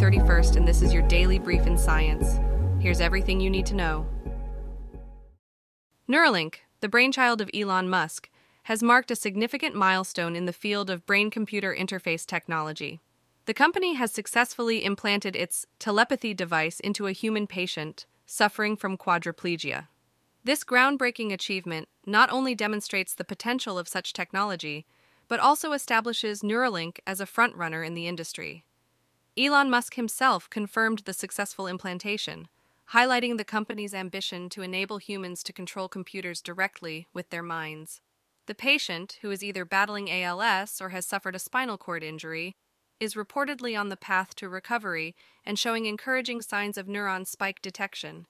31st, and this is your daily brief in science. Here's everything you need to know. Neuralink, the brainchild of Elon Musk, has marked a significant milestone in the field of brain computer interface technology. The company has successfully implanted its telepathy device into a human patient suffering from quadriplegia. This groundbreaking achievement not only demonstrates the potential of such technology, but also establishes Neuralink as a frontrunner in the industry. Elon Musk himself confirmed the successful implantation, highlighting the company's ambition to enable humans to control computers directly with their minds. The patient, who is either battling ALS or has suffered a spinal cord injury, is reportedly on the path to recovery and showing encouraging signs of neuron spike detection.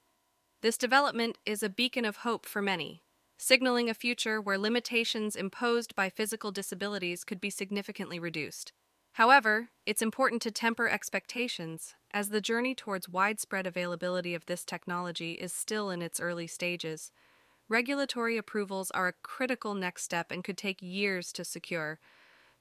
This development is a beacon of hope for many, signaling a future where limitations imposed by physical disabilities could be significantly reduced. However, it's important to temper expectations, as the journey towards widespread availability of this technology is still in its early stages. Regulatory approvals are a critical next step and could take years to secure.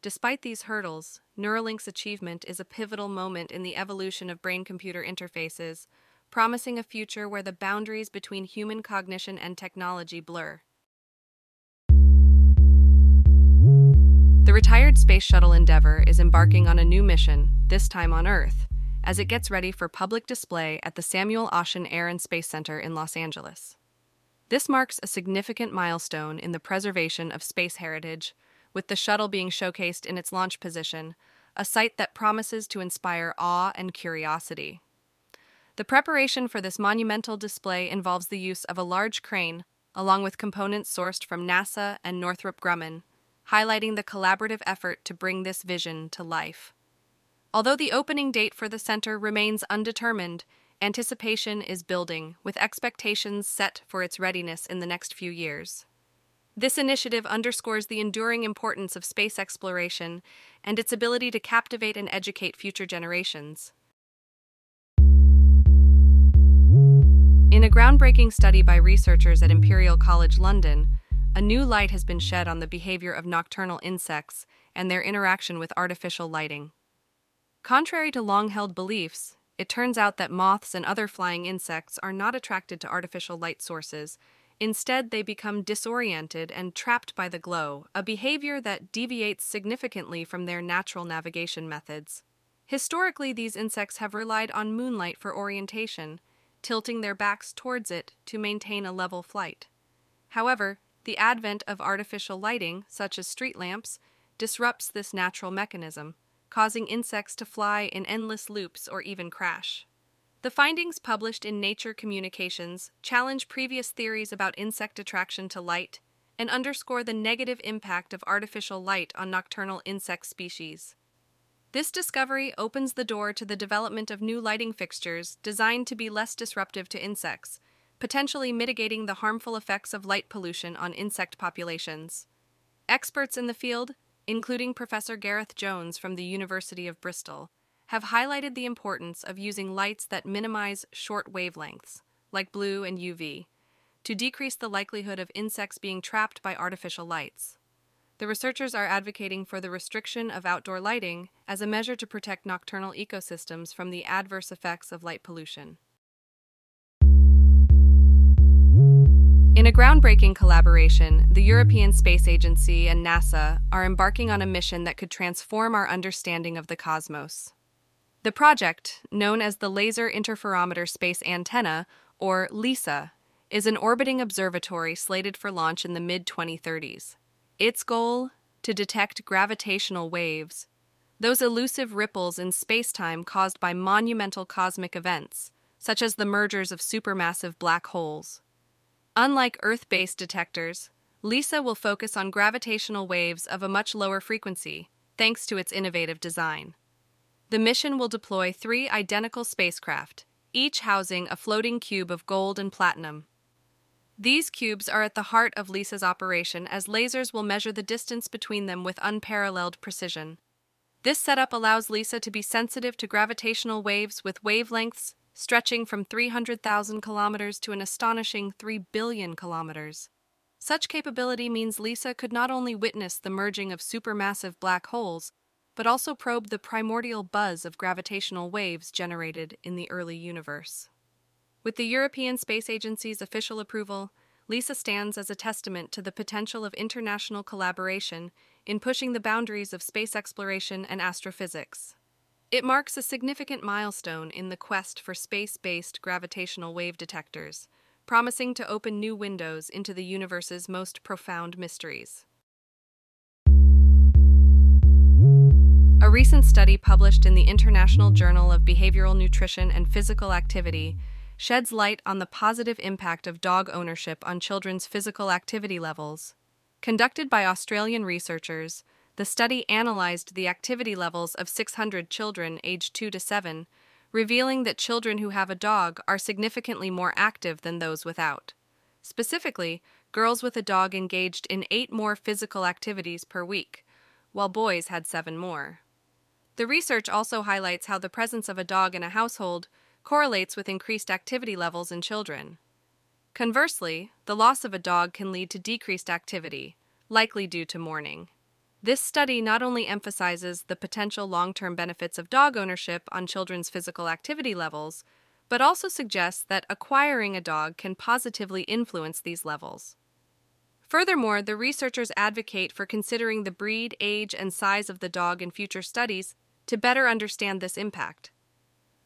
Despite these hurdles, Neuralink's achievement is a pivotal moment in the evolution of brain computer interfaces, promising a future where the boundaries between human cognition and technology blur. The retired Space Shuttle Endeavour is embarking on a new mission, this time on Earth, as it gets ready for public display at the Samuel Oschin Air and Space Center in Los Angeles. This marks a significant milestone in the preservation of space heritage, with the shuttle being showcased in its launch position, a sight that promises to inspire awe and curiosity. The preparation for this monumental display involves the use of a large crane, along with components sourced from NASA and Northrop Grumman, highlighting the collaborative effort to bring this vision to life. Although the opening date for the center remains undetermined, anticipation is building, with expectations set for its readiness in the next few years. This initiative underscores the enduring importance of space exploration and its ability to captivate and educate future generations. In a groundbreaking study by researchers at Imperial College London, a new light has been shed on the behavior of nocturnal insects and their interaction with artificial lighting. Contrary to long held beliefs, it turns out that moths and other flying insects are not attracted to artificial light sources. Instead, they become disoriented and trapped by the glow, a behavior that deviates significantly from their natural navigation methods. Historically, these insects have relied on moonlight for orientation, tilting their backs towards it to maintain a level flight. However, the advent of artificial lighting, such as street lamps, disrupts this natural mechanism, causing insects to fly in endless loops or even crash. The findings published in Nature Communications challenge previous theories about insect attraction to light and underscore the negative impact of artificial light on nocturnal insect species. This discovery opens the door to the development of new lighting fixtures designed to be less disruptive to insects potentially mitigating the harmful effects of light pollution on insect populations. Experts in the field, including Professor Gareth Jones from the University of Bristol, have highlighted the importance of using lights that minimize short wavelengths, like blue and UV, to decrease the likelihood of insects being trapped by artificial lights. The researchers are advocating for the restriction of outdoor lighting as a measure to protect nocturnal ecosystems from the adverse effects of light pollution. In a groundbreaking collaboration, the European Space Agency and NASA are embarking on a mission that could transform our understanding of the cosmos. The project, known as the Laser Interferometer Space Antenna, or LISA, is an orbiting observatory slated for launch in the mid 2030s. Its goal? To detect gravitational waves, those elusive ripples in spacetime caused by monumental cosmic events, such as the mergers of supermassive black holes. Unlike Earth based detectors, LISA will focus on gravitational waves of a much lower frequency, thanks to its innovative design. The mission will deploy three identical spacecraft, each housing a floating cube of gold and platinum. These cubes are at the heart of LISA's operation as lasers will measure the distance between them with unparalleled precision. This setup allows LISA to be sensitive to gravitational waves with wavelengths stretching from 300,000 kilometers to an astonishing 3 billion kilometers. Such capability means LISA could not only witness the merging of supermassive black holes, but also probe the primordial buzz of gravitational waves generated in the early universe. With the European Space Agency's official approval, LISA stands as a testament to the potential of international collaboration in pushing the boundaries of space exploration and astrophysics. It marks a significant milestone in the quest for space based gravitational wave detectors, promising to open new windows into the universe's most profound mysteries. A recent study published in the International Journal of Behavioral Nutrition and Physical Activity sheds light on the positive impact of dog ownership on children's physical activity levels. Conducted by Australian researchers, the study analyzed the activity levels of 600 children aged 2 to 7, revealing that children who have a dog are significantly more active than those without. Specifically, girls with a dog engaged in eight more physical activities per week, while boys had seven more. The research also highlights how the presence of a dog in a household correlates with increased activity levels in children. Conversely, the loss of a dog can lead to decreased activity, likely due to mourning. This study not only emphasizes the potential long term benefits of dog ownership on children's physical activity levels, but also suggests that acquiring a dog can positively influence these levels. Furthermore, the researchers advocate for considering the breed, age, and size of the dog in future studies to better understand this impact.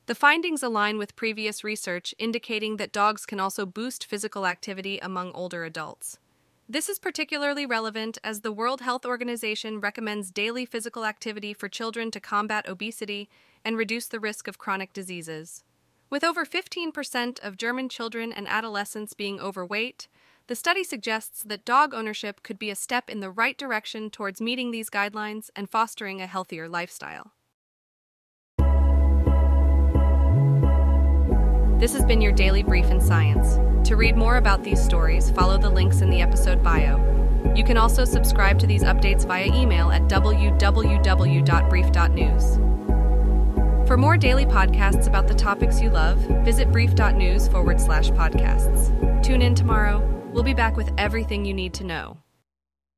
The findings align with previous research indicating that dogs can also boost physical activity among older adults. This is particularly relevant as the World Health Organization recommends daily physical activity for children to combat obesity and reduce the risk of chronic diseases. With over 15% of German children and adolescents being overweight, the study suggests that dog ownership could be a step in the right direction towards meeting these guidelines and fostering a healthier lifestyle. This has been your daily brief in science. To read more about these stories, follow the links in the episode bio. You can also subscribe to these updates via email at www.brief.news. For more daily podcasts about the topics you love, visit brief.news forward slash podcasts. Tune in tomorrow. We'll be back with everything you need to know.